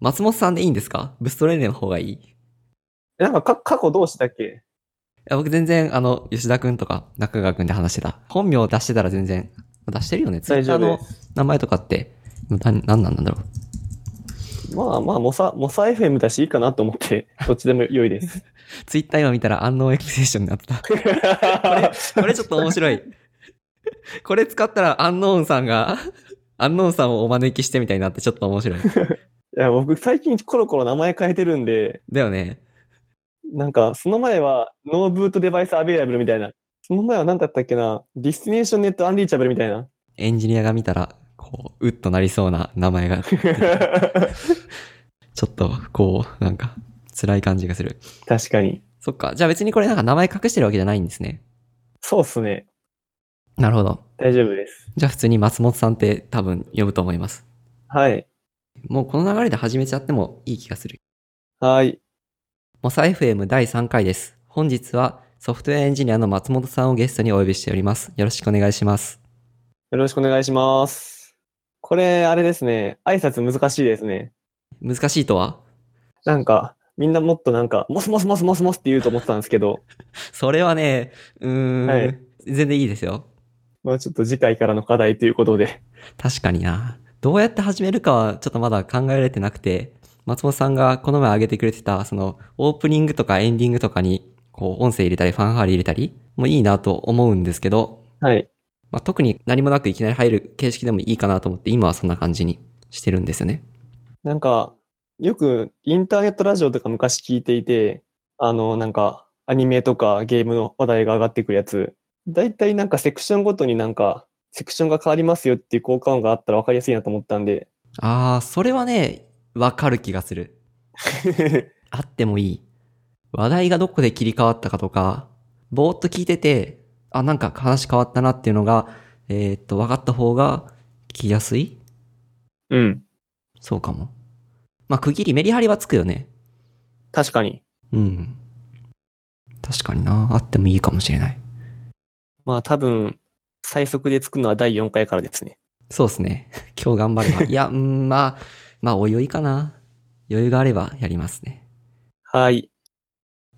松本さんでいいんですか？ブストレーネの方がいい？いなんかか、過去どうしたっけ？や僕全然、あの、吉田くんとか中川くんで話してた。本名出してたら全然、出してるよね。ツイ大ッターの。名前とかって、な、なんなんだろう？まあまあ、モサ、モサ FM だしいいかなと思って、どっちでも良いです。ツイッター今見たらアンノーエクセーションになってた。これ、これちょっと面白い。これ使ったらアンノーンさんが、アンノーンさんをお招きしてみたいになってちょっと面白い。いや、僕最近コロコロ名前変えてるんで、だよね。なんか、その前は、 no boot device available みたいな。その前は何だったっけな destination net unreachable みたいな。エンジニアが見たら、こう、うっとなりそうな名前が、ちょっと、こう、なんか、辛い感じがする。確かに。そっか。じゃあ別にこれなんか名前隠してるわけじゃないんですね。そうっすね。なるほど。大丈夫です。じゃあ普通に松本さんって多分呼ぶと思います。はい。もうこの流れで始めちゃってもいい気がする。はい。モサ FM 第3回です。本日はソフトウェアエンジニアの松本さんをゲストにお呼びしております。よろしくお願いします。よろしくお願いします。これ、あれですね。挨拶難しいですね。難しいとは？なんか、みんなもっとなんか、モスモスモスモスモスって言うと思ってたんですけど、それはね、うーん、はい全然いいですよ。まあちょっと次回からの課題ということで。確かにな。どうやって始めるかはちょっとまだ考えられてなくて、松本さんがこの前挙げてくれてた、その、オープニングとかエンディングとかに、こう、音声入れたり、ファンハーリ入れたり、もういいなと思うんですけど、はい。まあ、特に何もなくいきなり入る形式でもいいかなと思って、今はそんな感じにしてるんですよね。なんか、よくインターネットラジオとか昔聞いていて、あの、なんか、アニメとかゲームの話題が上がってくるやつ、だいたいなんかセクションごとになんか、セクションが変わりますよっていう効果音があったら分かりやすいなと思ったんで、あー、それはね、わかる気がする。あってもいい。話題がどこで切り替わったかとか、ぼーっと聞いてて、あ、なんか話変わったなっていうのが、えーっと、分かった方が聞きやすい？うん。そうかも。まあ、区切り、メリハリはつくよね。確かに。うん。確かにな。あってもいいかもしれない。まあ多分、最速で作るのは第4回からですね。そうですね。今日頑張れば。いや、うん、まあ、まあ、おいおいかな。余裕があればやりますね。はい。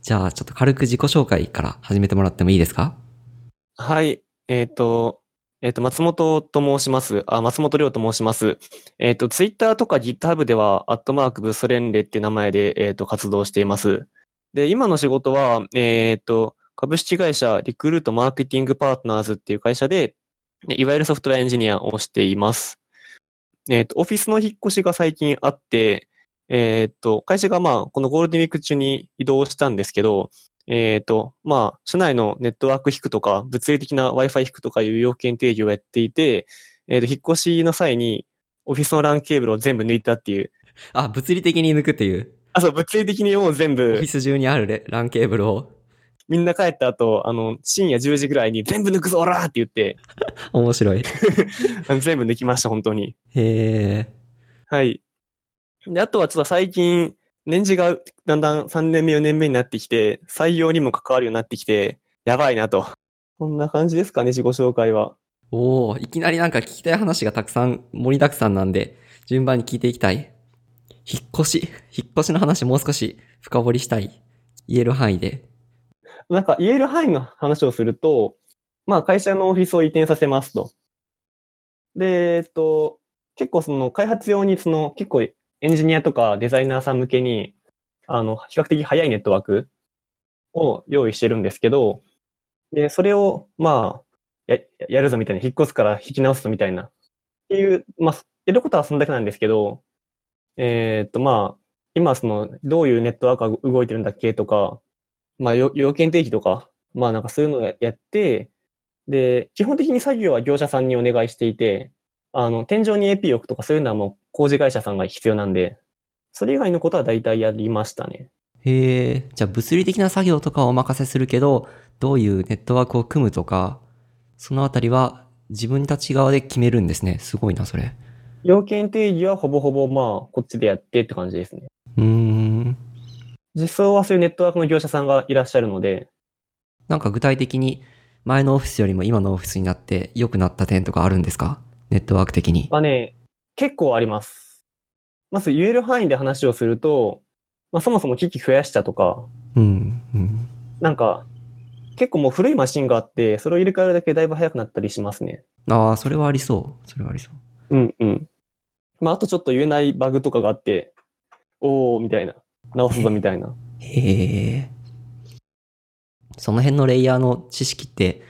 じゃあ、ちょっと軽く自己紹介から始めてもらってもいいですか？はい。えっ、と、えっ、と、松本と申します。あ、松本亮と申します。えっ、と、ツイッターとか GitHub では、アットマークブストレンレっていう名前で、えっ、と、活動しています。で、今の仕事は、えっ、と、株式会社リクルートマーケティングパートナーズっていう会社で、ねいわゆるソフトウェアエンジニアをしています。えっ、と、オフィスの引っ越しが最近あって、えっ、と、会社がまあ、このゴールデンウィーク中に移動したんですけど、えっ、と、まあ、社内のネットワーク引くとか、物理的な Wi-Fi 引くとかいう要件定義をやっていて、えっ、と、引っ越しの際に、オフィスの LAN ケーブルを全部抜いたっていう。あ、物理的に抜くっていう？あ、そう、物理的にもう全オフ部ィ、ス中にあるレ LAN ケーブルを？みんな帰った後、あの、深夜10時ぐらいに全部抜くぞ、おらーって言って、面白い。全部抜きました、本当に。へえ。はい。で、あとはちょっと最近、年次がだんだん3年目、4年目になってきて、採用にも関わるようになってきて、やばいなと。こんな感じですかね、自己紹介は。おおいきなりなんか聞きたい話がたくさん盛りだくさんなんで、順番に聞いていきたい。引っ越し、引っ越しの話もう少し深掘りしたい。言える範囲で。なんか言える範囲の話をすると、まあ会社のオフィスを移転させますと。で、えっと、結構その開発用にその結構エンジニアとかデザイナーさん向けに、あの、比較的早いネットワークを用意してるんですけど、で、それをまあ、や、やるぞみたいな、引っ越すから引き直すぞみたいな、っていう、まあ、やることはそんだけなんですけど、えっとまあ、今その、どういうネットワークが動いてるんだっけとか、まあ、よ要件定義とか、まあなんかそういうのをややって、で、基本的に作業は業者さんにお願いしていて、あの、天井に AP 置くとかそういうのはもう工事会社さんが必要なんで、それ以外のことは大体やりましたね。へえ。じゃあ物理的な作業とかはお任せするけど、どういうネットワークを組むとか、そのあたりは自分たち側で決めるんですね。すごいな、それ。要件定義はほぼほぼまあこっちでやってって感じですね。うーん。実装はそういうネットワークの業者さんがいらっしゃるので、なんか具体的に前のオフィスよりも今のオフィスになって良くなった点とかあるんですか？ネットワーク的に。はね、結構あります。まず言える範囲で話をすると、まあ、そもそも機器増やしたとか、うん。うん。なんか、結構もう古いマシンがあって、それを入れ替えるだけでだいぶ早くなったりしますね。ああ、それはありそう。それはありそう。うんうん。まあ、あとちょっと言えないバグとかがあって、おー、みたいな。直すぞ、みたいな。へえ。その辺のレイヤーの知識って、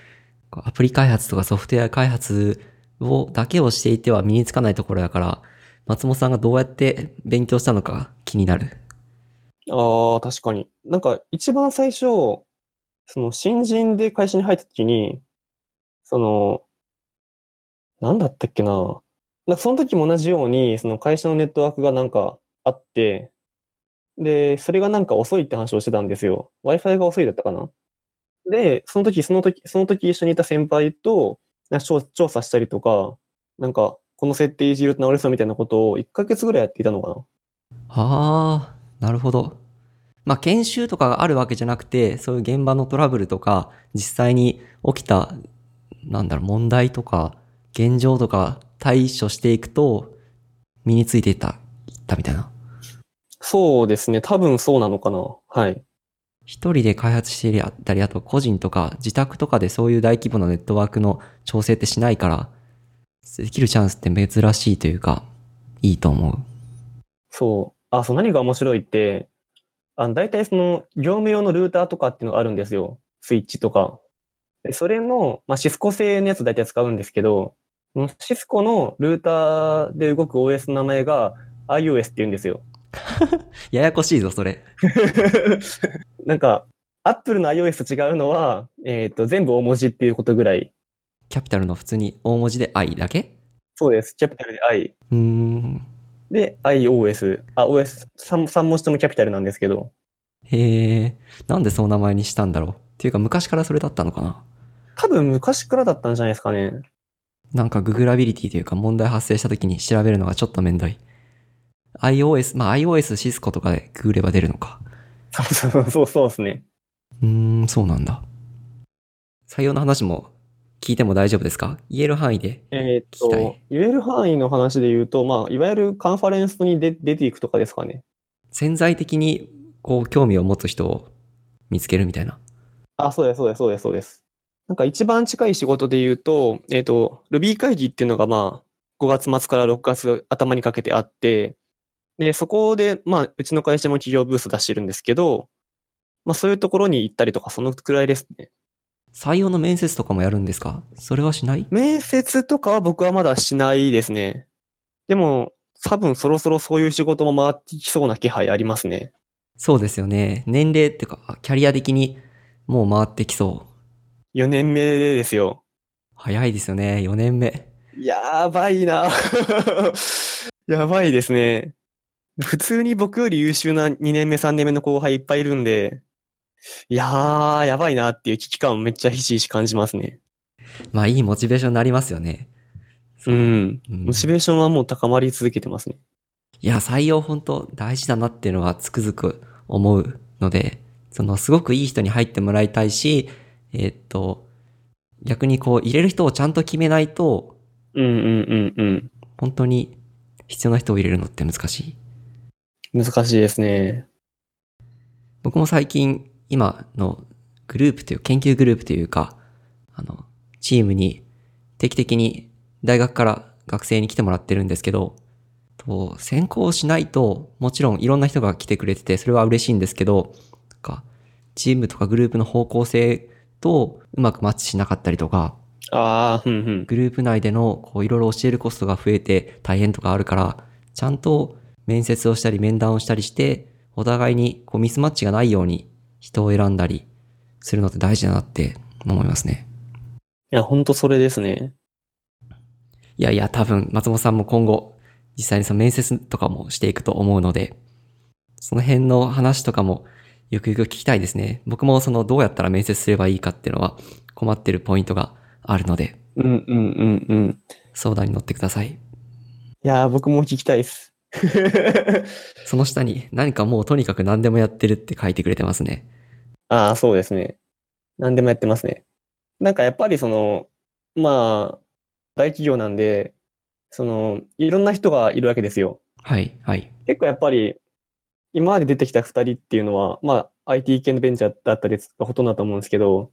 アプリ開発とかソフトウェア開発を、だけをしていては身につかないところだから、松本さんがどうやって勉強したのか気になる。ああ、確かに。なんか、一番最初、その、新人で会社に入った時に、その、なんだったっけな。なんかその時も同じように、その会社のネットワークがなんかあって、で、それがなんか遅いって話をしてたんですよ。Wi-Fi が遅いだったかな。で、その時、その時、その時一緒にいた先輩と、調査したりとか、なんか、この設定いじると直れそうみたいなことを1ヶ月ぐらいやっていたのかな。ああ、なるほど。まあ、研修とかがあるわけじゃなくて、そういう現場のトラブルとか、実際に起きた、なんだろう、問題とか、現状とか対処していくと、身についていった、いったみたいな。そうですね。多分そうなのかな。はい。一人で開発していたり、あと個人とか自宅とかでそういう大規模なネットワークの調整ってしないから、できるチャンスって珍しいというか、いいと思う。そう。あ、そう、何が面白いって、あの、大体その、業務用のルーターとかっていうのがあるんですよ。スイッチとか。でそれの、まあ、シスコ製のやつ大体使うんですけど、シスコのルーターで動く OS の名前が iOS って言うんですよ。ややこしいぞ、それ。なんか、Apple の iOS と違うのは、えっ、と、全部大文字っていうことぐらい。キャピタルの普通に大文字で I だけ？そうです。キャピタルで i。うーん。で、iOS。あ、OS3、三文字ともキャピタルなんですけど。へえ、なんでその名前にしたんだろう？っていうか昔からそれだったのかな？多分昔からだったんじゃないですかね。なんかググラビリティというか問題発生した時に調べるのがちょっとめんどい。iOS、まあ iOS シスコとかでググれば出るのか。そうそうそうそうですね。うーん、そうなんだ。採用の話も聞いても大丈夫ですか？言える範囲で。えーっと、言える範囲の話で言うと、まあ、いわゆるカンファレンスに出出ていくとかですかね。潜在的にこう興味を持つ人を見つけるみたいな。あ、そうです、そうです、そうです、そうです。なんか一番近い仕事で言うと、えーっと、Ruby 会議っていうのがまあ、5月末から6月頭にかけてあって、で、そこで、まあ、うちの会社も企業ブース出してるんですけど、まあ、そういうところに行ったりとか、そのくらいですね。採用の面接とかもやるんですか？それはしない？面接とかは僕はまだしないですね。でも、多分そろそろそういう仕事も回ってきそうな気配ありますね。そうですよね。年齢っていうか、キャリア的にもう回ってきそう。4年目ですよ。早いですよね。4年目。やばいな。やばいですね。普通に僕より優秀な2年目、3年目の後輩いっぱいいるんで、いやー、やばいなっていう危機感をめっちゃひしひし感じますね。まあいいモチベーションになりますよね。うん。うんモチベーションはもう高まり続けてますね。いや、採用本当大事だなっていうのはつくづく思うので、そのすごくいい人に入ってもらいたいし、えーっと、逆にこう入れる人をちゃんと決めないと、うんうんうんうん。本当に必要な人を入れるのって難しい。難しいですね。僕も最近今のグループという、研究グループというか、あの、チームに定期的に大学から学生に来てもらってるんですけど、と先行しないと、もちろんいろんな人が来てくれてて、それは嬉しいんですけど、か、チームとかグループの方向性とうまくマッチしなかったりとか、ああ、うんうん。グループ内でのこういろいろ教えるコストが増えて大変とかあるから、ちゃんと面接をしたり面談をしたりして、お互いにこうミスマッチがないように人を選んだりするのって大事だなって思いますね。いや、ほんとそれですね。いやいや、多分松本さんも今後実際にその面接とかもしていくと思うので、その辺の話とかもよくよく聞きたいですね。僕もそのどうやったら面接すればいいかっていうのは困ってるポイントがあるので、うんうんうんうん。相談に乗ってください。いやー、僕も聞きたいです。その下に何かもうとにかく何でもやってるって書いてくれてますね。ああ、そうですね。何でもやってますね。なんかやっぱりその、まあ、大企業なんで、その、いろんな人がいるわけですよ。はい、はい。結構やっぱり、今まで出てきた二人っていうのは、まあ、IT 系のベンチャーだったりがほとんどだと思うんですけど、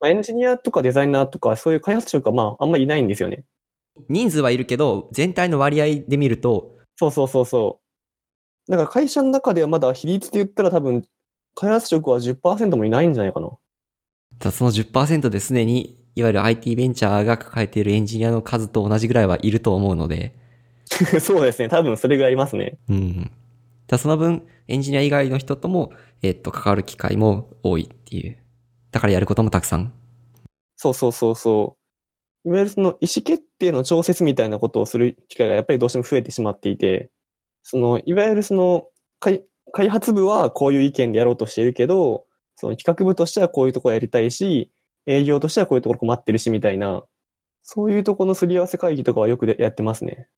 まあ、エンジニアとかデザイナーとか、そういう開発職はまあ、あんまりいないんですよね。人数はいるけど、全体の割合で見ると、そうそうそうそう。だから会社の中ではまだ比率で言ったら多分、開発職は10%もいないんじゃないかな。ただその10%ですでに、いわゆる IT ベンチャーが抱えているエンジニアの数と同じぐらいはいると思うので、そうですね。多分それぐらいいますね。うん。ただその分、エンジニア以外の人とも、えっと、関わる機会も多いっていう。だからやることもたくさん。そうそうそうそう。いわゆるその意思決定の調節みたいなことをする機会がやっぱりどうしても増えてしまっていて、その、いわゆるその、開開発部はこういう意見でやろうとしているけど、その企画部としてはこういうところやりたいし、営業としてはこういうところ困ってるしみたいな、そういうところのすり合わせ会議とかはよくでやってますね。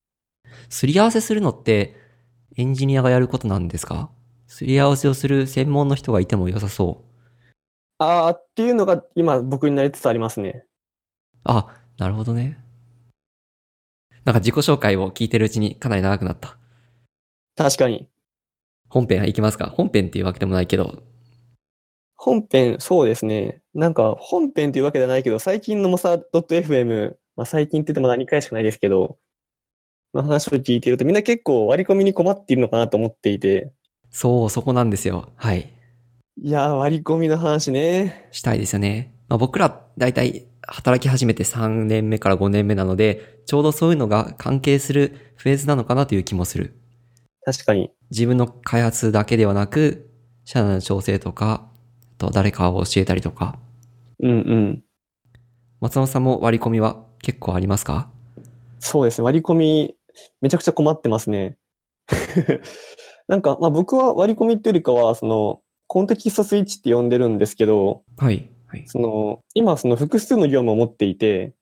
すり合わせするのって、エンジニアがやることなんですか？すり合わせをする専門の人がいても良さそう。あーっていうのが今僕になりつつありますね。あ、なるほどね。なんか自己紹介を聞いてるうちにかなり長くなった。確かに。本編いきますか？本編っていうわけでもないけど。本編、そうですね。なんか本編というわけではないけど、最近のモサ .fm、まあ最近って言っても何回しかないですけど、の話を聞いているとみんな結構割り込みに困っているのかなと思っていて、そう、そこなんですよ。はい。いやー、割り込みの話ね。したいですよね。まあ、僕ら、だいたい働き始めて3年目から5年目なので、ちょうどそういうのが関係するフェーズなのかなという気もする。確かに。自分の開発だけではなく、社内の調整とか、あと誰かを教えたりとか。うんうん。松本さんも割り込みは結構ありますか？そうですね。割り込み、めちゃくちゃ困ってますね。なんか、まあ僕は割り込みっていうよりかは、その、コンテキストスイッチって呼んでるんですけど、はい。はい。その、今その複数の業務を持っていて、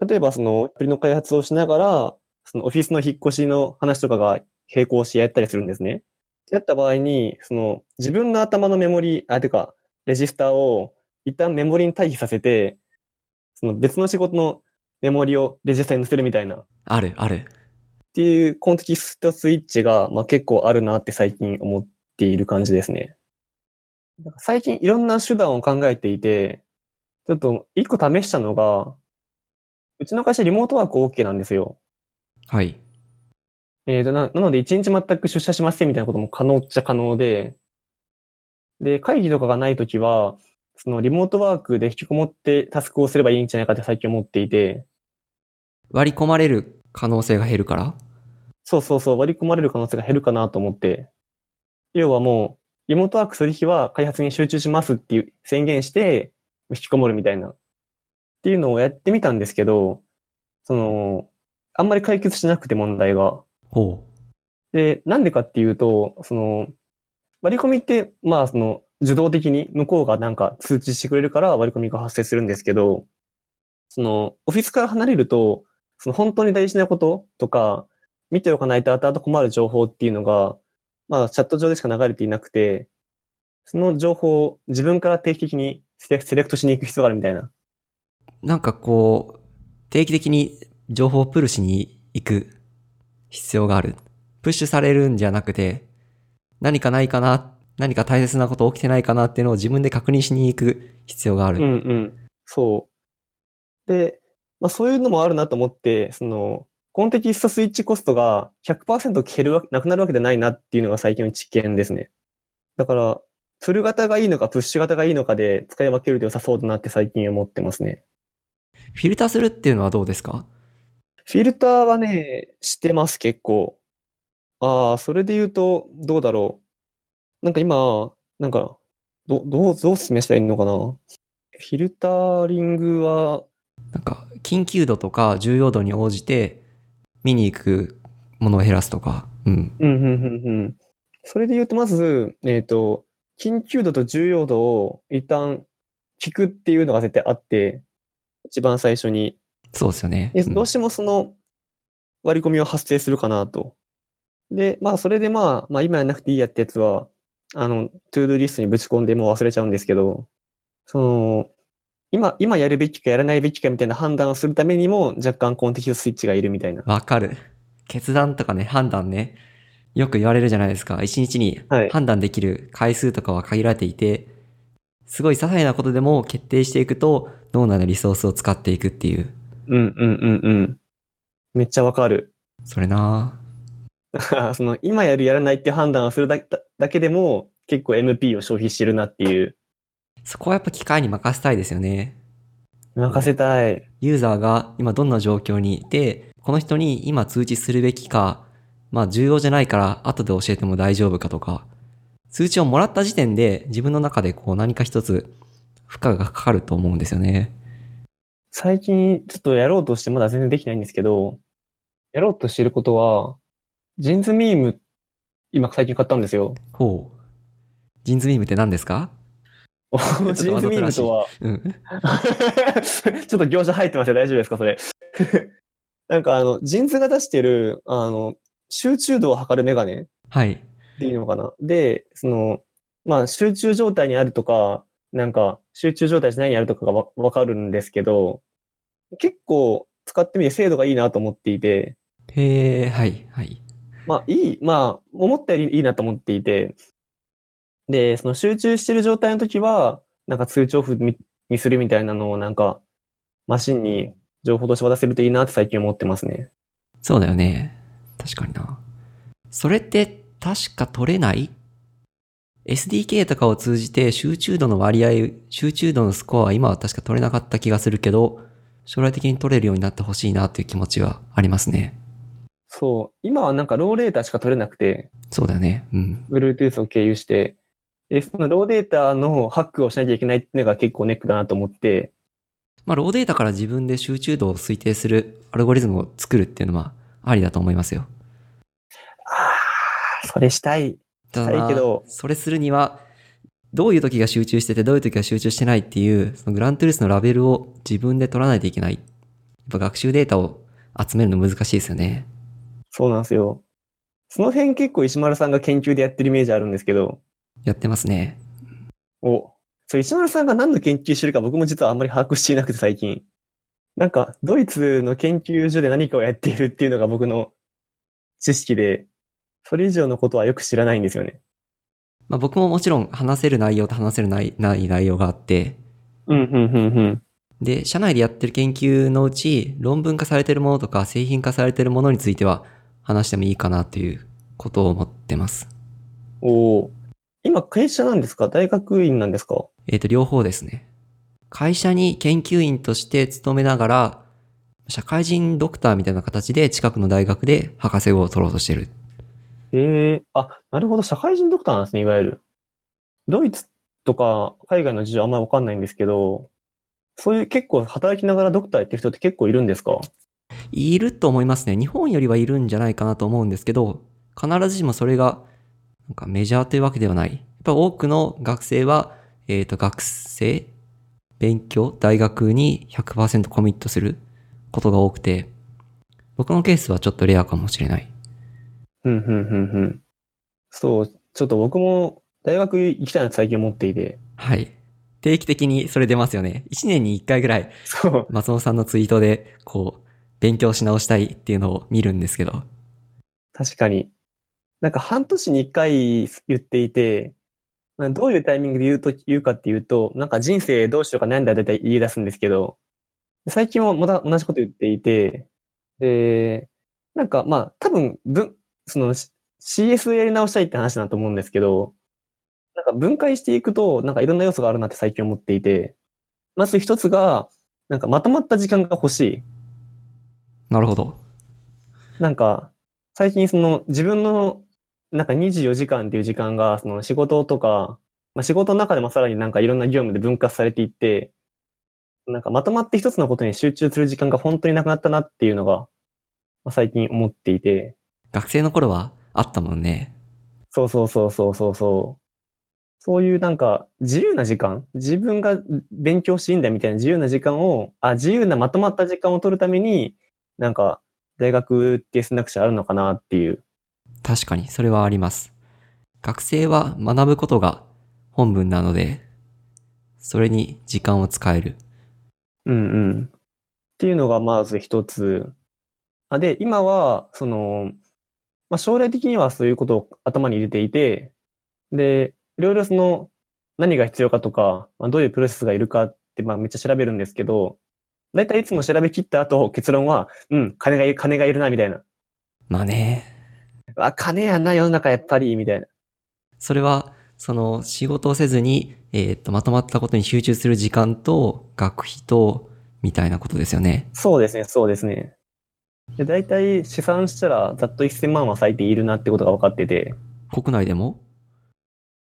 例えばそのアプリの開発をしながら、そのオフィスの引っ越しの話とかが並行してやったりするんですね。やった場合に、その自分の頭のメモリ、あ、てか、レジスターを一旦メモリに対比させて、その別の仕事のメモリをレジスターに載せるみたいな、っある、ある。ていうコンテキストスイッチが、まあ、結構あるなって最近思っている感じですね。なんか最近いろんな手段を考えていて、ちょっと一個試したのが、うちの会社リモートワーク OK なんですよ。はい。えーと、な、なので一日全く出社しませんみたいなことも可能っちゃ可能で、で、会議とかがないときは、そのリモートワークで引きこもってタスクをすればいいんじゃないかって最近思っていて、割り込まれる可能性が減るから？そうそうそう、割り込まれる可能性が減るかなと思って、要はもう、リモートワークする日は開発に集中しますっていう宣言して、引きこもるみたいな、っていうのをやってみたんですけど、その、あんまり解決しなくて問題が。ほで、なんでかっていうと、その、割り込みって、まあ、その、受動的に向こうがなんか通知してくれるから割り込みが発生するんですけど、その、オフィスから離れると、その本当に大事なこととか、見ておかないと後々困る情報っていうのが、まあ、チャット上でしか流れていなくて、その情報を自分から定期的にセレクトしに行く必要があるみたいな。う。なんかこう、定期的に情報をプルしに行く必要がある。プッシュされるんじゃなくて、何かないかな、何か大切なこと起きてないかなっていうのを自分で確認しに行く必要がある。うんうん。そう。で、まあそういうのもあるなと思って、その、コンテキストスイッチコストが100%消えるわけ、なくなるわけでないなっていうのが最近の知見ですね。だから、プル型がいいのかプッシュ型がいいのかで使い分けると良さそうだなって最近思ってますね。フィルターするっていうのはどうですか？フィルターはね、してます結構。ああ、それで言うと、どうだろう。なんか今、なんか、ど、どう、どう進めしたらいいのかな。フィルターリングは、なんか、緊急度とか重要度に応じて見に行くものを減らすとか。うん。うん、うん、うん、うん。それで言うと、まず、えっ、と、緊急度と重要度を一旦聞くっていうのが絶対あって、一番最初に。そうですよね。うんでどうしてもその割り込みは発生するかなと。で、まあ、それでまあ、まあ、今やんなくていいやってやつは、あの、 to-do リストにぶち込んでもう忘れちゃうんですけど、その、今、今やるべきかやらないべきかみたいな判断をするためにも若干 context switch がいるみたいな。わかる。決断とかね、判断ね。よく言われるじゃないですか。一日にはい判断できる回数とかは限られていて、すごい些細なことでも決定していくと、脳内のリソースを使っていくっていう。うんうんうんうん。めっちゃわかる。それな その今やるやらないって判断をするだけでも結構 MP を消費してるなっていう。そこはやっぱ機械に任せたいですよね。任せたい。ユーザーが今どんな状況にいて、この人に今通知するべきか、まあ重要じゃないから後で教えても大丈夫かとか、通知をもらった時点で自分の中でこう何か一つ負荷がかかると思うんですよね。最近ちょっとやろうとしてまだ全然できないんですけど、やろうとしてることは、ジンズミーム、今最近買ったんですよ。ほう。ジンズミームって何ですか？ジンズミームとは、うん。ちょっと業者入ってますよ。大丈夫ですかそれ？なんかあの、ジンズが出してる、あの、集中度を測るメガネっはい。ていうのかな？で、その、まあ、集中状態にあるとか、なんか、集中状態じゃないにあるとかがわわかるんですけど、結構使ってみて精度がいいなと思っていて、へえ、はい、はい。まあ、いい、まあ、思ったよりいいなと思っていて、で、その集中してる状態の時は、なんか通知オフににするみたいなのをなんか、マシンに情報として渡せるといいなって最近思ってますね。そうだよね。確かにな。それって確か取れない ?SDK とかを通じて集中度の割合、集中度のスコアは今は確か取れなかった気がするけど、将来的に取れるようになってほしいなっていう気持ちはありますね。そう。今はなんかローデータしか取れなくて、そうだよね。うん。Bluetooth を経由して、で、そのローデータのハックをしなきゃいけないっていうのが結構ネックだなと思って、まあ、ローデータから自分で集中度を推定するアルゴリズムを作るっていうのはありだと思いますよ。ああ、それしたい。したいけどそれするには、どういう時が集中してて、どういう時が集中してないっていう、そのグラントゥルースのラベルを自分で取らないといけない。やっぱ学習データを集めるの難しいですよね。そうなんですよ。その辺結構石丸さんが研究でやってるイメージあるんですけど、やってますね。お、そう、石丸さんが何の研究してるか僕も実はあんまり把握していなくて最近。なんか、ドイツの研究所で何かをやっているっていうのが僕の知識で、それ以上のことはよく知らないんですよね。まあ、僕ももちろん話せる内容と話せるないない内容があって、うん、うん、うん、うん。で、社内でやってる研究のうち、論文化されてるものとか製品化されてるものについては話してもいいかなということを思ってます。おー今、会社なんですか？大学院なんですか？えっ、と、両方ですね。会社に研究員として勤めながら、社会人ドクターみたいな形で近くの大学で博士号を取ろうとしてる。ええあ、なるほど。社会人ドクターなんですね、いわゆる。ドイツとか海外の事情あんまりわかんないんですけど、そういう結構働きながらドクターやってる人って結構いるんですか？いると思いますね。日本よりはいるんじゃないかなと思うんですけど、必ずしもそれがなんかメジャーというわけではない。やっぱ多くの学生は、えっ、と、学生、勉強、大学に100%コミットすることが多くて、僕のケースはちょっとレアかもしれない。うん、うん、うん、うん。そう、ちょっと僕も大学行きたいなって最近思っていて。はい。定期的にそれ出ますよね。1年に1回ぐらいそう。松尾さんのツイートで、こう、勉強し直したいっていうのを見るんですけど。確かに。なんか半年に一回言っていて、まあどういうタイミングで言うと、言うかっていうと、なんか人生どうしようか悩んだら大体言い出すんですけど、最近もまた同じこと言っていて、で、なんかまあ多分、分、その CS やり直したいって話だと思うんですけど、なんか分解していくと、なんかいろんな要素があるなって最近思っていて、まず一つが、なんかまとまった時間が欲しい。なるほど。なんか、最近その自分のなんか24時間っていう時間が、その仕事とか、まあ、仕事の中でもさらになんかいろんな業務で分割されていって、なんかまとまって一つのことに集中する時間が本当になくなったなっていうのが、まあ、最近思っていて、学生の頃はあったもんね。そうそうそうそうそうそう。そういうなんか自由な時間、自分が勉強していいんだみたいな自由な時間を、あ、自由なまとまった時間を取るために、なんか大学って選択肢あるのかなっていう。確かに、それはあります。学生は学ぶことが本分なので、それに時間を使える。うんうん。っていうのがまず一つ。あで、今は、その、まあ、将来的にはそういうことを頭に入れていて、で、いろいろその、何が必要かとか、まあ、どういうプロセスがいるかって、まあ、めっちゃ調べるんですけど、だいたいいつも調べ切った後、結論は、うん、金がいる、金がいるな、みたいな。まあね。あ、金やんな、世の中やっぱり、みたいな。それは、その仕事をせずに、えっ、と、まとまったことに集中する時間と、学費と、みたいなことですよね。そうですね、そうですね。で、だいたい試算したら、ざっと1000万は最低いるなってことが分かってて、国内でも？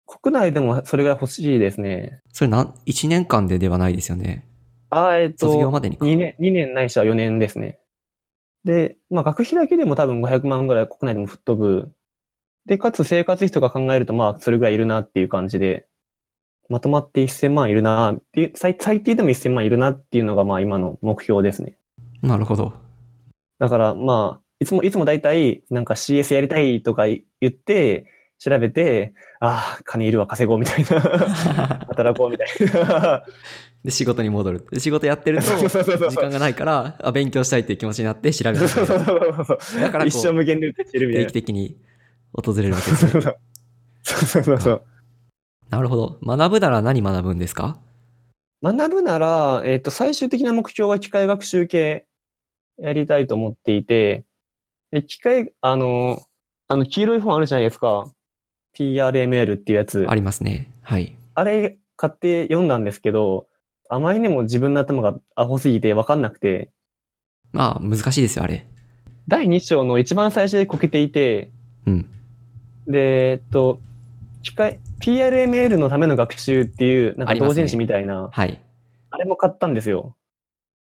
国内でもそれが欲しいですね。それなん、1年間でではないですよね。あ、えっと、卒業までにか2年、2年ないしは4年ですね。で、まあ学費だけでも多分500万ぐらい国内でも吹っ飛ぶ。で、かつ生活費とか考えるとまあそれぐらいいるなっていう感じで、まとまって1000万いるなっていう、最最低でも1000万いるなっていうのがまあ今の目標ですね。なるほど。だからまあ、いつも、いつも大体なんか CS やりたいとか言って、調べて、ああ、金いるわ、稼ごうみたいな。働こうみたいな。で、仕事に戻る。で仕事やってると、時間がないから、あ、勉強したいっていう気持ちになって調べる。だから一生無限ループしてるみたいな定期。的に訪れるわけですね。そうそうそうそう。なるほど。学ぶなら何学ぶんですか？学ぶなら、えっ、と、最終的な目標は機械学習系やりたいと思っていて、で機械、あの、あの、黄色い本あるじゃないですか。PRML っていうやつ。ありますね。はい。あれ買って読んだんですけど、あまりにも自分の頭がアホすぎて分かんなくて、まあ、難しいですよ、あれ。第2章の一番最初でこけていて、うん。で、えっと、機械、PRML のための学習っていう、なんか同人誌みたいな、はい。あれも買ったんですよ。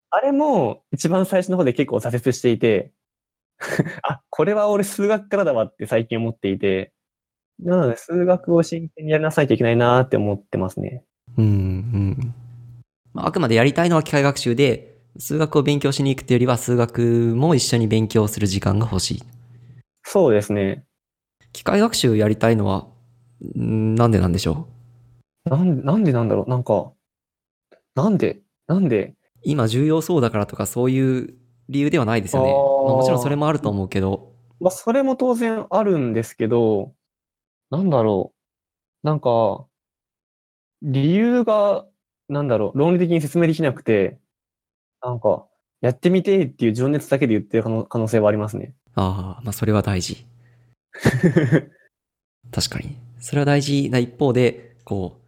あれも一番最初の方で結構挫折していて、あ、これは俺数学からだわって最近思っていて、なので数学を真剣にやりなさいといけないなって思ってますね。うん、うん。まあ、あくまでやりたいのは機械学習で、数学を勉強しに行くというよりは、数学も一緒に勉強する時間が欲しい。そうですね。機械学習やりたいのは、んなんでなんでしょう？なんなんでなんだろう？なんか、なんでなんで？今重要そうだからとかそういう理由ではないですよね。まあ、もちろんそれもあると思うけど、まあ、それも当然あるんですけど、なんだろう。なんか、理由が、なんだろう、論理的に説明できなくて、なんか、やってみてっていう情熱だけで言ってる可能可能性はありますね。ああ、まあそれは大事。確かに。それは大事な一方で、こ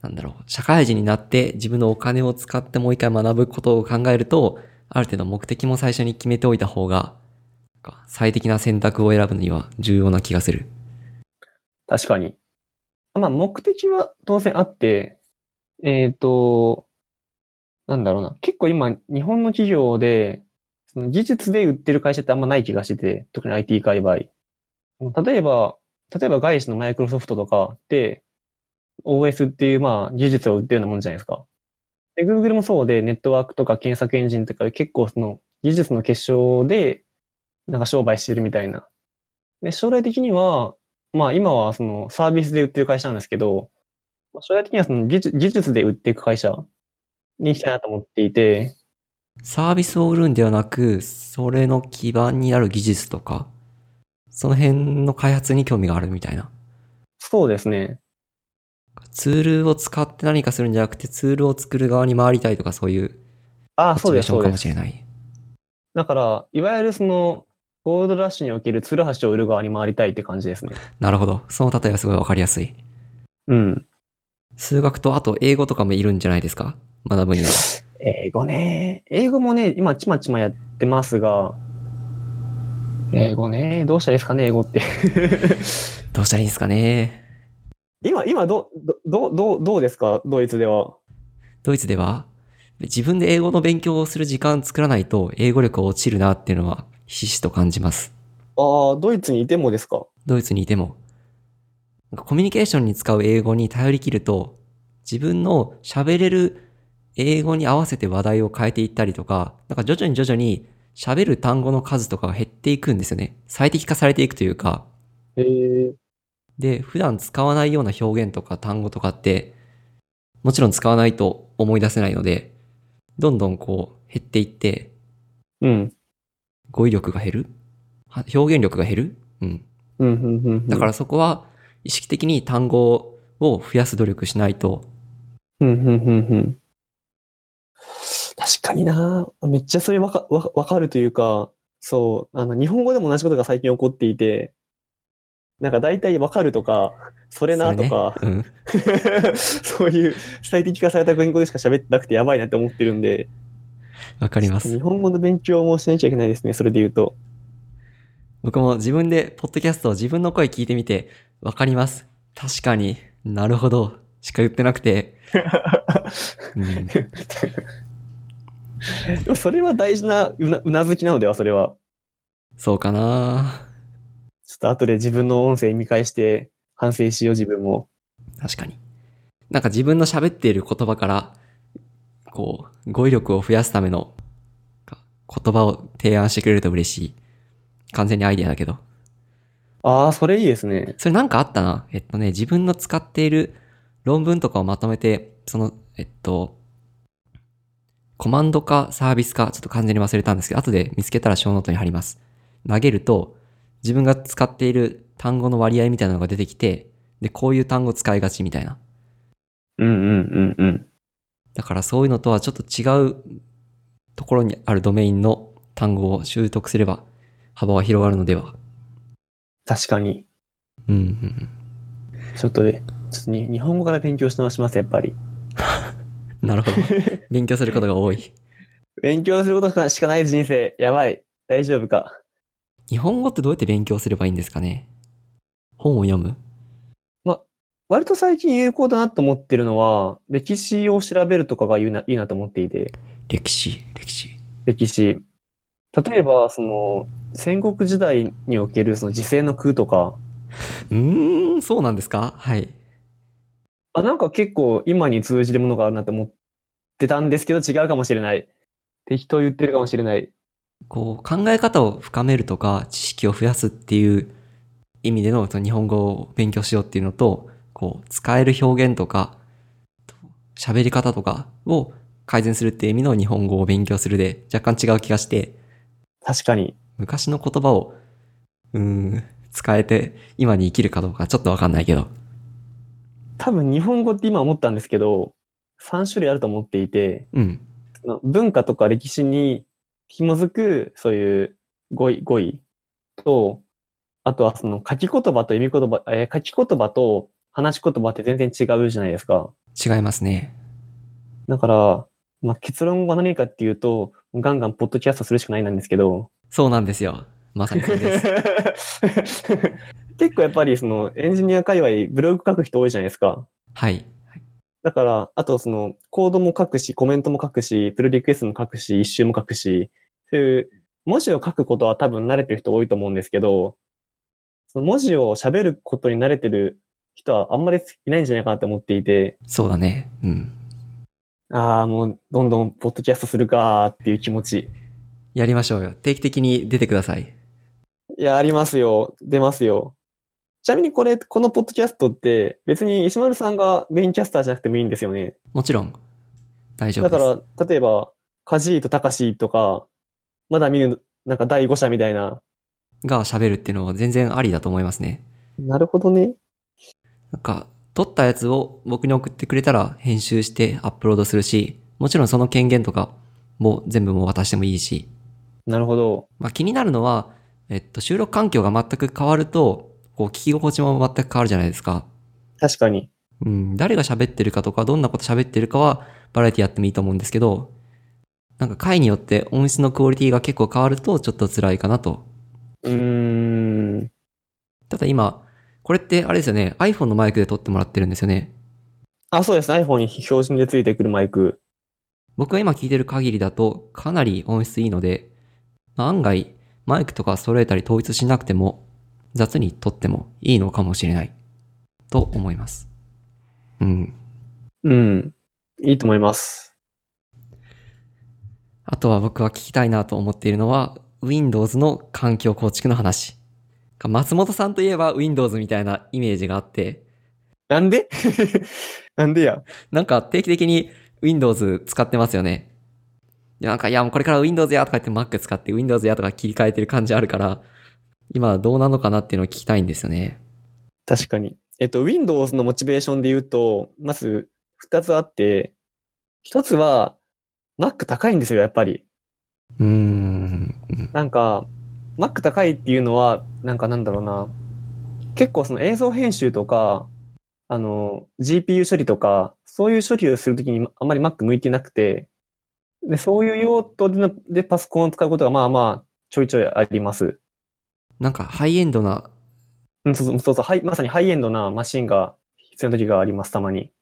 う、なんだろう、社会人になって自分のお金を使ってもう一回学ぶことを考えると、ある程度目的も最初に決めておいた方が、最適な選択を選ぶには重要な気がする。確かに。まあ、目的は当然あって、えっ、と、なんだろうな。結構今、日本の企業で、その技術で売ってる会社ってあんまない気がしてて、特に IT 界隈。例えば、例えば外資のマイクロソフトとかって、OS っていうまあ技術を売ってるようなもんじゃないですか。で、Google もそうで、ネットワークとか検索エンジンとか結構その技術の結晶で、なんか商売してるみたいな。で、将来的には、まあ今はそのサービスで売ってる会社なんですけど、まあ将来的にはその技術で売っていく会社に行きたいなと思っていて、サービスを売るんではなく、それの基盤になる技術とか、その辺の開発に興味があるみたいな。そうですね。ツールを使って何かするんじゃなくて、ツールを作る側に回りたいとかそういうああ、そうです、そうです。もしれない。だから、いわゆるその、ゴールドラッシュにおけるツルハシを売る側に回りたいって感じですね。なるほど。その例えはすごいわかりやすい。うん。数学とあと英語とかもいるんじゃないですか？学ぶには。英語ね。英語もね、今ちまちまやってますが、英語ね、どうしたらいいですかね、英語って。どうしたらいいんですかね？今、今ど、ど、ど、どう、どうですか、ドイツでは。ドイツでは自分で英語の勉強をする時間作らないと英語力落ちるなっていうのはひしひしと感じます。ああ、ドイツにいてもですか？ドイツにいても。コミュニケーションに使う英語に頼り切ると、自分の喋れる英語に合わせて話題を変えていったりとか、なんか徐々に徐々に喋る単語の数とかが減っていくんですよね。最適化されていくというか、へえ。で、普段使わないような表現とか単語とかって、もちろん使わないと思い出せないので、どんどんこう減っていって、うん。語彙力が減る？は表現力が減る？うん。うん、うん、うん。だから、そこは意識的に単語を増やす努力しないと、うん、うん、うん、うん。確かになめっちゃそれわか、わわかるというか、そう、あの、日本語でも同じことが最近起こっていて、なんか大体わかるとか、それなとか、それね そういう最適化された言語でしか喋ってなくてやばいなって思ってるんで、うん。わかります日。本語の勉強もしなきゃいけないですね、それで言うと。僕も自分で、ポッドキャストを自分の声聞いてみて、わかります。確かになるほど、しか言ってなくて、うん、でもそれは大事なうなうなずきなのでは、それは。そうかなちょっと後で自分の音声見返して反省しよう、自分も。確かに。なんか自分の喋っている言葉から、こう、語彙力を増やすためのか言葉を提案してくれると嬉しい。完全にアイデアだけど。ああ、それいいですね。それなんかあったな。えっとね、自分の使っている論文とかをまとめて、その、えっと、コマンドかサービスか、ちょっと完全に忘れたんですけど、後で見つけたら show note に貼ります。投げると、自分が使っている単語の割合みたいなのが出てきて、で、こういう単語使いがちみたいな。うんうんうんうん。だからそういうのとはちょっと違うところにあるドメインの単語を習得すれば幅は広がるのでは。確かに。うんうんうん。ちょっとね、ちょっとに日本語から勉強し直します、やっぱり。なるほど。勉強することが多い。勉強することしかない人生。やばい。大丈夫か。日本語ってどうやって勉強すればいいんですかね本を読む割と最近有効だなと思ってるのは、歴史を調べるとかがいいないいなと思っていて、歴史、歴史？歴史。例えば、その、戦国時代におけるその時勢の空とか、うーん、そうなんですか？はい。あ、なんか結構今に通じるものがあるなと思ってたんですけど違うかもしれない。適当言ってるかもしれない。こう、考え方を深めるとか、知識を増やすっていう意味でのその日本語を勉強しようっていうのと、こう、使える表現とか、と喋り方とかを改善するっていう意味の日本語を勉強するで若干違う気がして、確かに。昔の言葉を、うーん、使えて今に生きるかどうかちょっとわかんないけど。多分日本語って今思ったんですけど、3種類あると思っていて、うん。文化とか歴史に紐づく、そういう語彙、語彙と、あとはその書き言葉と読み言葉、えー書き言葉と話し言葉って全然違うじゃないですか。違いますね。だから、まあ、結論は何かっていうと、ガンガンポッドキャストするしかないなんですけど、そうなんですよ。まさにそれです。結構やっぱりそのエンジニア界隈ブログ書く人多いじゃないですか。はい。だから、あとそのコードも書くし、コメントも書くし、プルリクエストも書くし、一周も書くし、そういう文字を書くことは多分慣れてる人多いと思うんですけど、その文字を喋ることに慣れてる人はあんまりいないんじゃないかなと思っていて、そうだね。うん。ああ、もうどんどんポッドキャストするかーっていう気持ち。やりましょうよ。定期的に出てください。いや、ありますよ。出ますよ。ちなみにこれ、このポッドキャストって別に石丸さんがメインキャスターじゃなくてもいいんですよね。もちろん、大丈夫だです。から、例えば、カジーとタカシーとか、まだ見る、なんか第5社みたいな。が喋るっていうのは全然ありだと思いますね。なるほどね。なんか、撮ったやつを僕に送ってくれたら編集してアップロードするし、もちろんその権限とかも全部もう渡してもいいし、なるほど。まあ気になるのは、えっと、収録環境が全く変わると、こう聞き心地も全く変わるじゃないですか。確かに。うん、誰が喋ってるかとか、どんなこと喋ってるかは、バラエティやってもいいと思うんですけど、なんか回によって音質のクオリティが結構変わると、ちょっと辛いかなと。うーん。ただ今、これってあれですよね、iPhone のマイクで撮ってもらってるんですよね。あ、そうです。iPhone に標準でついてくるマイク。僕が今聞いてる限りだと、かなり音質いいので、まあ案外、マイクとか揃えたり統一しなくても、雑に撮ってもいいのかもしれない、と思います。うん。うん。いいと思います。あとは僕は聞きたいなと思っているのは、Windows の環境構築の話。松本さんといえば Windows みたいなイメージがあって、なんで？なんでや？なんか定期的に Windows 使ってますよね。なんか、いやもうこれから Windows やとか言って Mac 使って Windows やとか切り替えてる感じあるから、今どうなのかなっていうのを聞きたいんですよね。確かに。えっと、Windows のモチベーションで言うと、まず2つあって、1つは Mac 高いんですよ、やっぱり。うーん。なんか、Mac 高いっていうのは、なんかなんだろうな。結構その映像編集とか、あの、GPU 処理とか、そういう処理をするときにあんまり Mac 向いてなくて、で、そういう用途ででパソコンを使うことがまあまあちょいちょいあります。なんかハイエンドな、うん、そうそうそうそう、はい、まさにハイエンドなマシンが必要な時があります、たまに。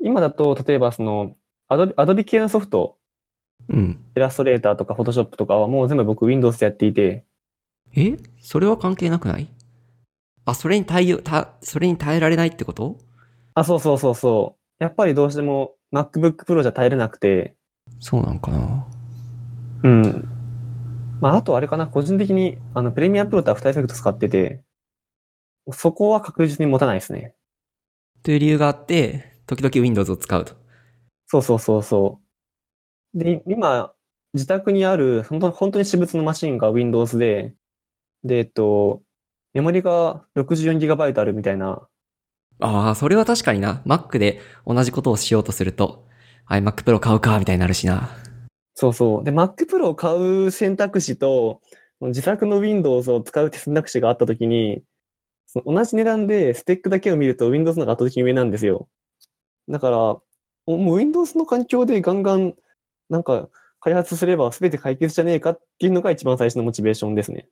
今だと、例えばその、アドビ、アドビ系のソフト、うん。イラストレーターとかフォトショップとかはもう全部僕 Windows でやっていて、え？それは関係なくない？あ、それに対応、た、それに耐えられないってこと？あ、そうそうそうそう。やっぱりどうしても MacBook Pro じゃ耐えれなくて、そうなんかな。うん。まあ、あとあれかな、個人的に、あの、プレミアプロとアフターエフェクト使ってて、そこは確実に持たないですね。という理由があって、時々 Windows を使うと。そうそうそうそう。で、今、自宅にある、本当本当に私物のマシンが Windows で、で、えっと、メモリが 64GB あるみたいな、ああ、それは確かにな。Mac で同じことをしようとすると、iMac Pro 買うか、みたいになるしな。そうそう。で、Mac Pro を買う選択肢と、自作の Windows を使う選択肢があったときに、その同じ値段でスペックだけを見ると Windows の方が圧倒的に上なんですよ。だから、もう Windows の環境でガンガン、なんか、開発すれば全て解決じゃねえかっていうのが一番最初のモチベーションですね。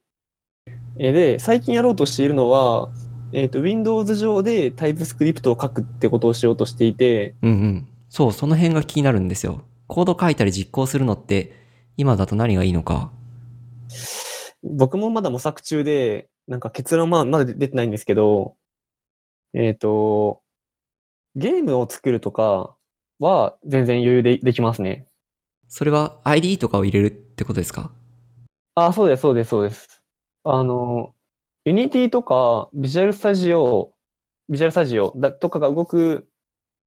えーで、最近やろうとしているのは、えっ、と、Windows 上で TypeScript を書くってことをしようとしていて、うんうん。そう、その辺が気になるんですよ。コード書いたり実行するのって、今だと何がいいのか。僕もまだ模索中で、なんか結論はまだ出てないんですけど、えっ、と、ゲームを作るとかは全然余裕でできますね。それは ID とかを入れるってことですか？あ、そうです、そうです、そうです。あの、Unity とか Visual Studio、Visual Studio だとかが動く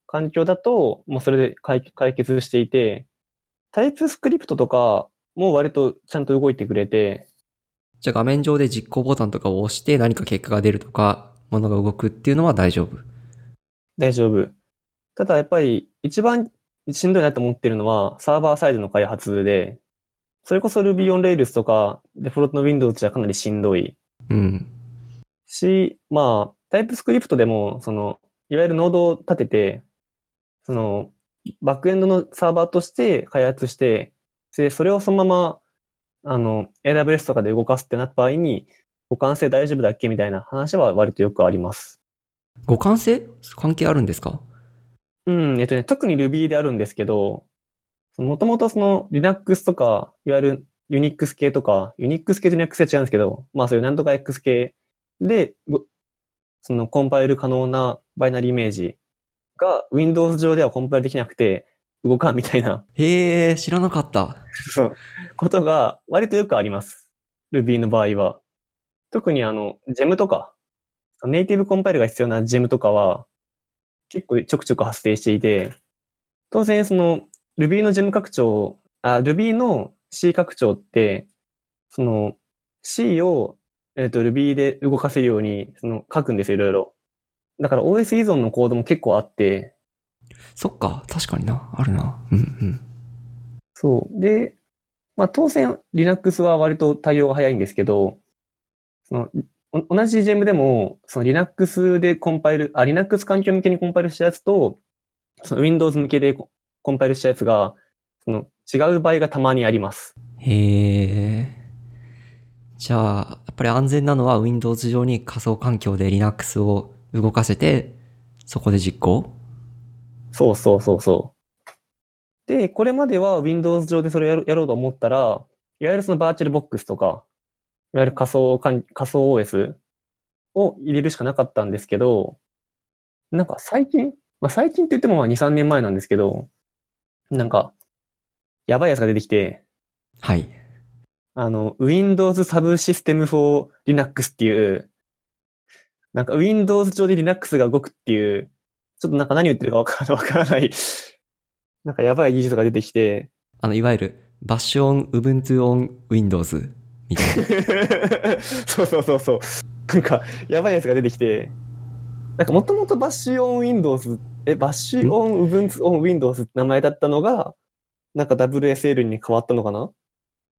環境だと、もうそれで解解決していて、TypeScript とかも割とちゃんと動いてくれて、じゃあ画面上で実行ボタンとかを押して何か結果が出るとか、ものが動くっていうのは大丈夫。大丈夫。ただやっぱり一番しんどいなと思ってるのはサーバーサイドの開発で、それこそ Ruby on Rails とかデフォルトの Windows じゃかなりしんどいうん。し、まあ、TypeScript でも、その、いわゆるノードを立てて、その、バックエンドのサーバーとして開発して、で、それをそのまま、あの、AWS とかで動かすってなった場合に、互換性大丈夫だっけみたいな話は割とよくあります。互換性？関係あるんですか？うん、えっとね、特に Ruby であるんですけど、もともとその Linux とか、いわゆる Unix 系とか、Unix 系と Linux 系は違うんですけど、まあそういうなんとか X 系で、ごそのコンパイル可能なバイナリーイメージが Windows 上ではコンパイルできなくて動かんみたいなへえ、知らなかった。そうことが割とよくあります。Ruby の場合は。特にあの、GEM とか、ネイティブコンパイルが必要な GEM とかは、結構ちょくちょく発生していて、当然その Ruby の GEM 拡張、あ、Ruby の C 拡張って、その C を、えっ、と Ruby で動かせるようにその書くんですよ、いろいろ。だから OS 依存のコードも結構あって、そっか、確かにな。あるな。うんうん。そう。で、まあ当然 Linux は割と対応が早いんですけど、そのお同じ GEM でも、その Linux でコンパイル、あ、Linux 環境向けにコンパイルしたやつと、その Windows 向けでココンパイルしたやつが、その違う場合がたまにあります。へえ。じゃあ、やっぱり安全なのは Windows 上に仮想環境で Linux を動かせて、そこで実行？そうそうそうそう。で、これまでは Windows 上でそれをやろうと思ったら、いわゆるそのバーチャルボックスとか、いわゆる仮想環仮想 OS を入れるしかなかったんですけど、なんか最近、まあ最近って言ってもまあ2、3年前なんですけど、なんか、やばいやつが出てきて、はい。あの、Windows Subsystem for Linux っていう、なんか Windows 上で Linux が動くっていう、ちょっとなんか何言ってるかわからわからない、なんかやばい技術が出てきて、あの、いわゆる、バッシュオン、Ubuntu on Windows みみたいな。そうそうそうそう。なんか、やばいやつが出てきて、なんかもともとバッシュオン Windows、え、バッシュオン Ubuntu オン Windows って名前だったのが、なんか WSL に変わったのかな？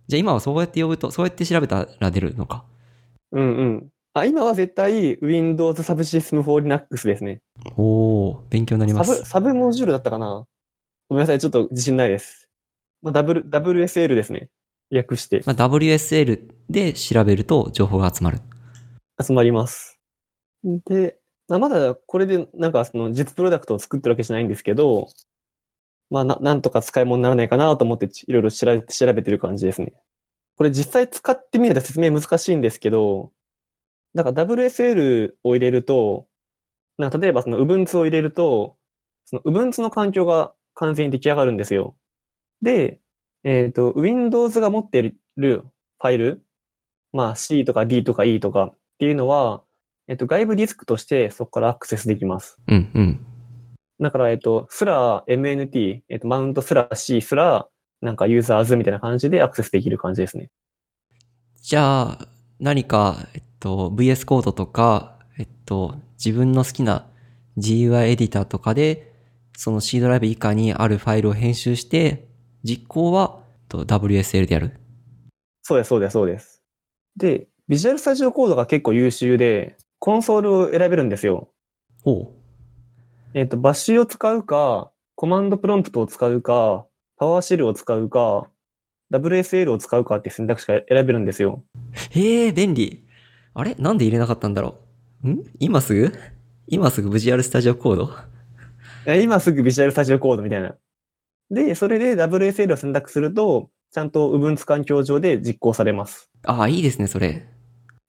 じゃあ今はそうやって呼ぶと、そうやって調べたら出るのか。うんうん。あ、今は絶対 Windows Subsystem for Linux ですね。おー、勉強になりサブ、ます。サブモジュールだったかな？ごめんなさい、ちょっと自信ないです。まあ、W、WSL ですね。略してまあ、WSL で調べると情報が集まる。集まります。で、まあ、まだこれでなんかその実プロダクトを作ってるわけじゃないんですけど、まあな、なんとか使い物にならないかなと思っていろいろ調べてる感じですね。これ実際使ってみると説明難しいんですけど、なんか WSL を入れると、なんか例えばその Ubuntu を入れると、その Ubuntu の環境が完全に出来上がるんですよ。で、えっ、と、Windows が持っているファイル、まあ C とか D とか E とかっていうのは、えっ、と、外部ディスクとしてそこからアクセスできます。うんうん。だから、えっ、と、スラ MNT、えっ、と、マウントスラ C すら、なんかユーザーズみたいな感じでアクセスできる感じですね。じゃあ、何か、えっと、VS コードとか、えっと、自分の好きな GUI エディターとかで、その C ドライブ以下にあるファイルを編集して、実行はと WSL でやる。そうです、そうです、そうです。で、ビジュアルスタジオコードが結構優秀で、コンソールを選べるんですよ。おう。えっ、と、バッシュを使うか、コマンドプロンプトを使うか、パワーシェルを使うか、WSL を使うかって選択肢が選べるんですよ。へえ、便利。あれ？なんで入れなかったんだろう？ん？今すぐ？今すぐ Visual Studio Code? え今すぐビジュアルスタジオコードみたいな。で、それで WSL を選択すると、ちゃんと Ubuntu 環境上で実行されます。ああ、いいですね、それ。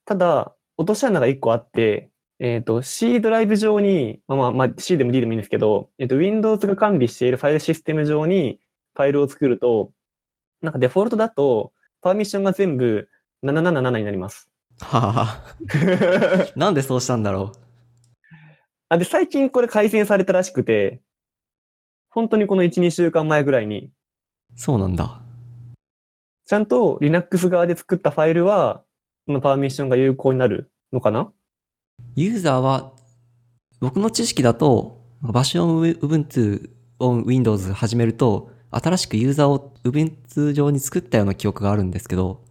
ただ、落とし穴が1個あって、えっ、と、C ドライブ上に、まあまあ、まあ、C でも D でもいいんですけど、えっ、と、Windows が管理しているファイルシステム上にファイルを作ると、なんかデフォルトだと、パーミッションが全部777になります。はあ。なんでそうしたんだろあで、最近これ改善されたらしくて、本当にこの1、2週間前ぐらいに、う。そうなんだ。ちゃんと Linux 側で作ったファイルは、このパーミッションが有効になるのかな？ユーザーは、僕の知識だと、バッシュオン Ubuntu on Windows 始めると、新しくユーザーを Ubuntu 上に作ったような記憶があるんですけど、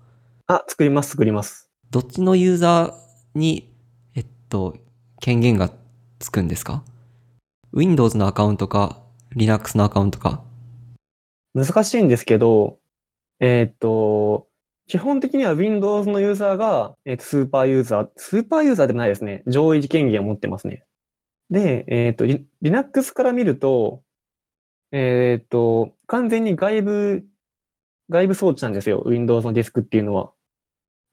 あ、作ります、作ります。どっちのユーザーに、えっと、権限がつくんですか ?Windows のアカウントか、Linux のアカウントか。難しいんですけど、えーっと、基本的には Windows のユーザーが、えーっとスーパーユーザー、スーパーユーザーでもないですね。上位権限を持ってますね。で、えーっと、リ Linux から見ると、えーっと、完全に外部、外部装置なんですよ。Windows のディスクっていうのは。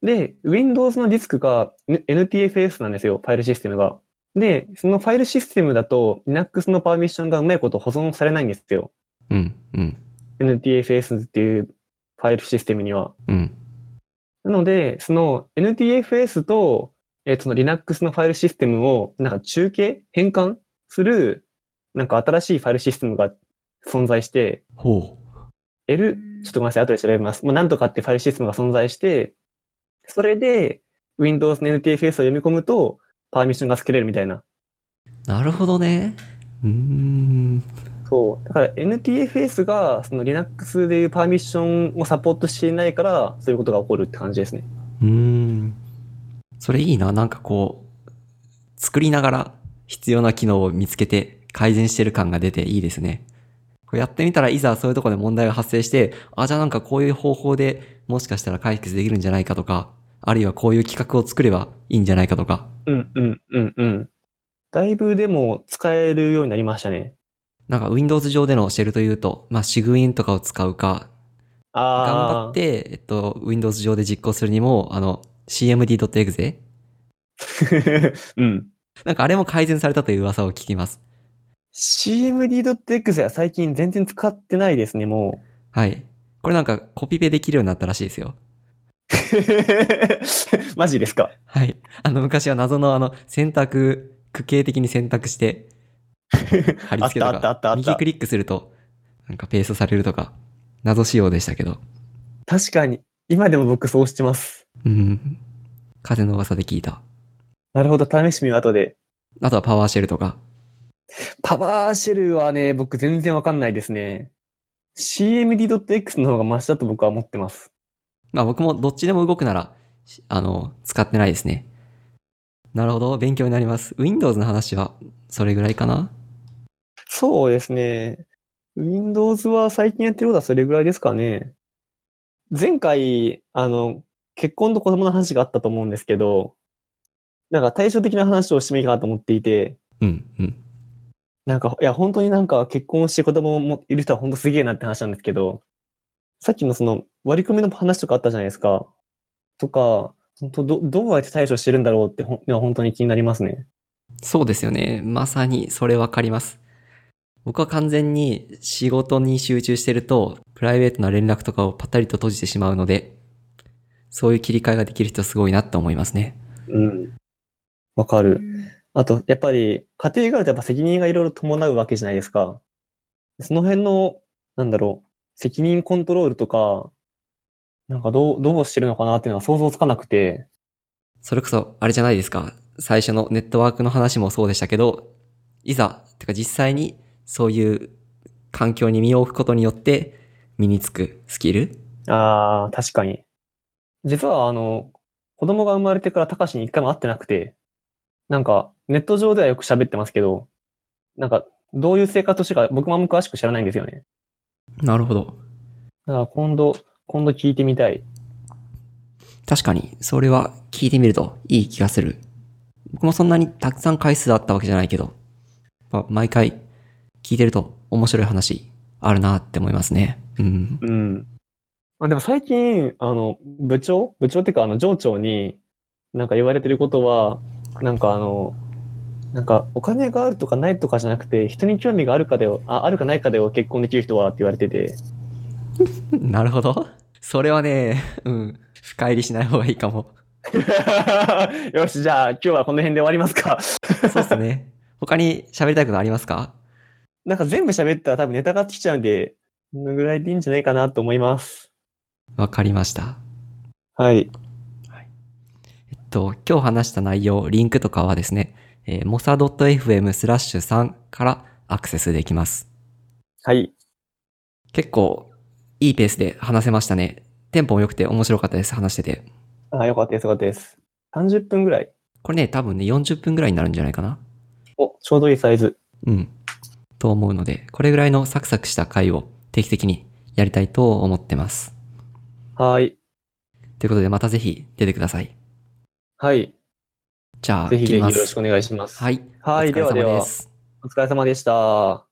で、Windows のディスクが NTFS なんですよ。ファイルシステムが。で、そのファイルシステムだと Linux のパーミッションがうまいこと保存されないんですよ。うん、うん、NTFS っていうファイルシステムには。うん。なので、その NTFS と、えーその Linux のファイルシステムをなんか中継変換する、なんか新しいファイルシステムが存在して、ほう。L、ちょっとごめんなさい、後で調べます。もうなんとかってファイルシステムが存在して、それで Windows の NTFS を読み込むと、パーミッションが作れるみたいな。なるほどね。うーん。そう。だから NTFS がその Linux でいうパーミッションをサポートしていないから、そういうことが起こるって感じですね。うーん。それいいな。なんかこう、作りながら必要な機能を見つけて改善してる感が出ていいですね。これやってみたらいざそういうところで問題が発生して、あ、じゃあなんかこういう方法でもしかしたら解決できるんじゃないかとか、あるいはこういう企画を作ればいいんじゃないかとか、うんうんうんうん。だいぶでも使えるようになりましたね。なんか Windows 上でのシェルというと、まあ、シグインとかを使うか、頑張。って、えっと、Windows 上で実行するにも、あの、cmd.exe? うん。なんかあれも改善されたという噂を聞きます。cmd.exe は最近全然使ってないですね、もはい。これなんかコピペできるようになったらしいですよ。う。マジですか？はい。あの、昔は謎のあの、選択、区形的に選択して、貼り付けとあったあったあったか、あった右クリックすると、なんかペーストされるとか、謎仕様でしたけど。確かに。い今でも僕そうしてます。うん。風の噂で聞いた。なるほど、試してみよう、後で。あとはパワーシェルとか。パワーシェルはね、僕全然わかんないですね。CMD.x の方がマシだと僕は思ってます。まあ僕もどっちでも動くなら、しあの、使ってないですね。なるほど。勉強になります。Windows の話はそれぐらいかな？そうですね。Windows は最近やってることはそれぐらいですかね。前回、あの、結婚と子供の話があったと思うんですけど、なんか対照的な話をしてもいいかなと思っていて、うん、うん。なんか、いや、本当になんか結婚して子供もいる人は本当すげえなって話なんですけど、さっきのその割り込みの話とかあったじゃないですか。とか、本当ど、どうやって対処してるんだろうってほ本当に気になりますね。そうですよね。まさにそれわかります。僕は完全に仕事に集中してると、プライベートな連絡とかをパタリと閉じてしまうので、そういう切り替えができる人すごいなって思いますね。うん。わかる。あと、やっぱり、家庭があるとやっぱ責任がいろいろ伴うわけじゃないですか。その辺の、なんだろう、責任コントロールとか、なんかどう、どうしてるのかなっていうのは想像つかなくて、それこそ、あれじゃないですか。最初のネットワークの話もそうでしたけど、いざ、てか実際にそういう環境に身を置くことによって身につくスキル？ああ、確かに。実は、あの、子供が生まれてから高橋に一回も会ってなくて、なんか、ネット上ではよく喋ってますけど、なんか、どういう生活をしてるか僕もあんま詳しく知らないんですよね。なるほど。だから今度、今度聞いてみたい。確かに、それは聞いてみるといい気がする。僕もそんなにたくさん回数あったわけじゃないけど、まあ毎回聞いてると面白い話あるなって思いますね。うん。うん。まあでも最近、あの、部長？部長っていうか、あの、上長に、なんか言われてることは、なんかあの、なんか、お金があるとかないとかじゃなくて、人に興味があるかでよ、あ、あるかないかでよ、結婚できる人はって言われてて、なるほど。それはね、うん。深入りしない方がいいかも。よし、じゃあ今日はこの辺で終わりますか。そうっすね。他に喋りたいことありますか？なんか全部喋ったら多分ネタが尽きちゃうんで、このぐらいでいいんじゃないかなと思います。わかりました。はい。えっと、今日話した内容、リンクとかはですね、えー、mosa.fm スラッシュ3からアクセスできます。はい。結構、いいペースで話せましたね。テンポも良くて面白かったです、話してて。あ、よかったです、よかったです。30分ぐらい。これね、多分ね、40分ぐらいになるんじゃないかな。お、ちょうどいいサイズ。うん。と思うので、これぐらいのサクサクした回を定期的にやりたいと思ってます。はい。ということで、またぜひ出てください。はい。じゃあ、ぜひぜひよろしくお願いします。はい。はい、ではではで、す。お疲れ様でした。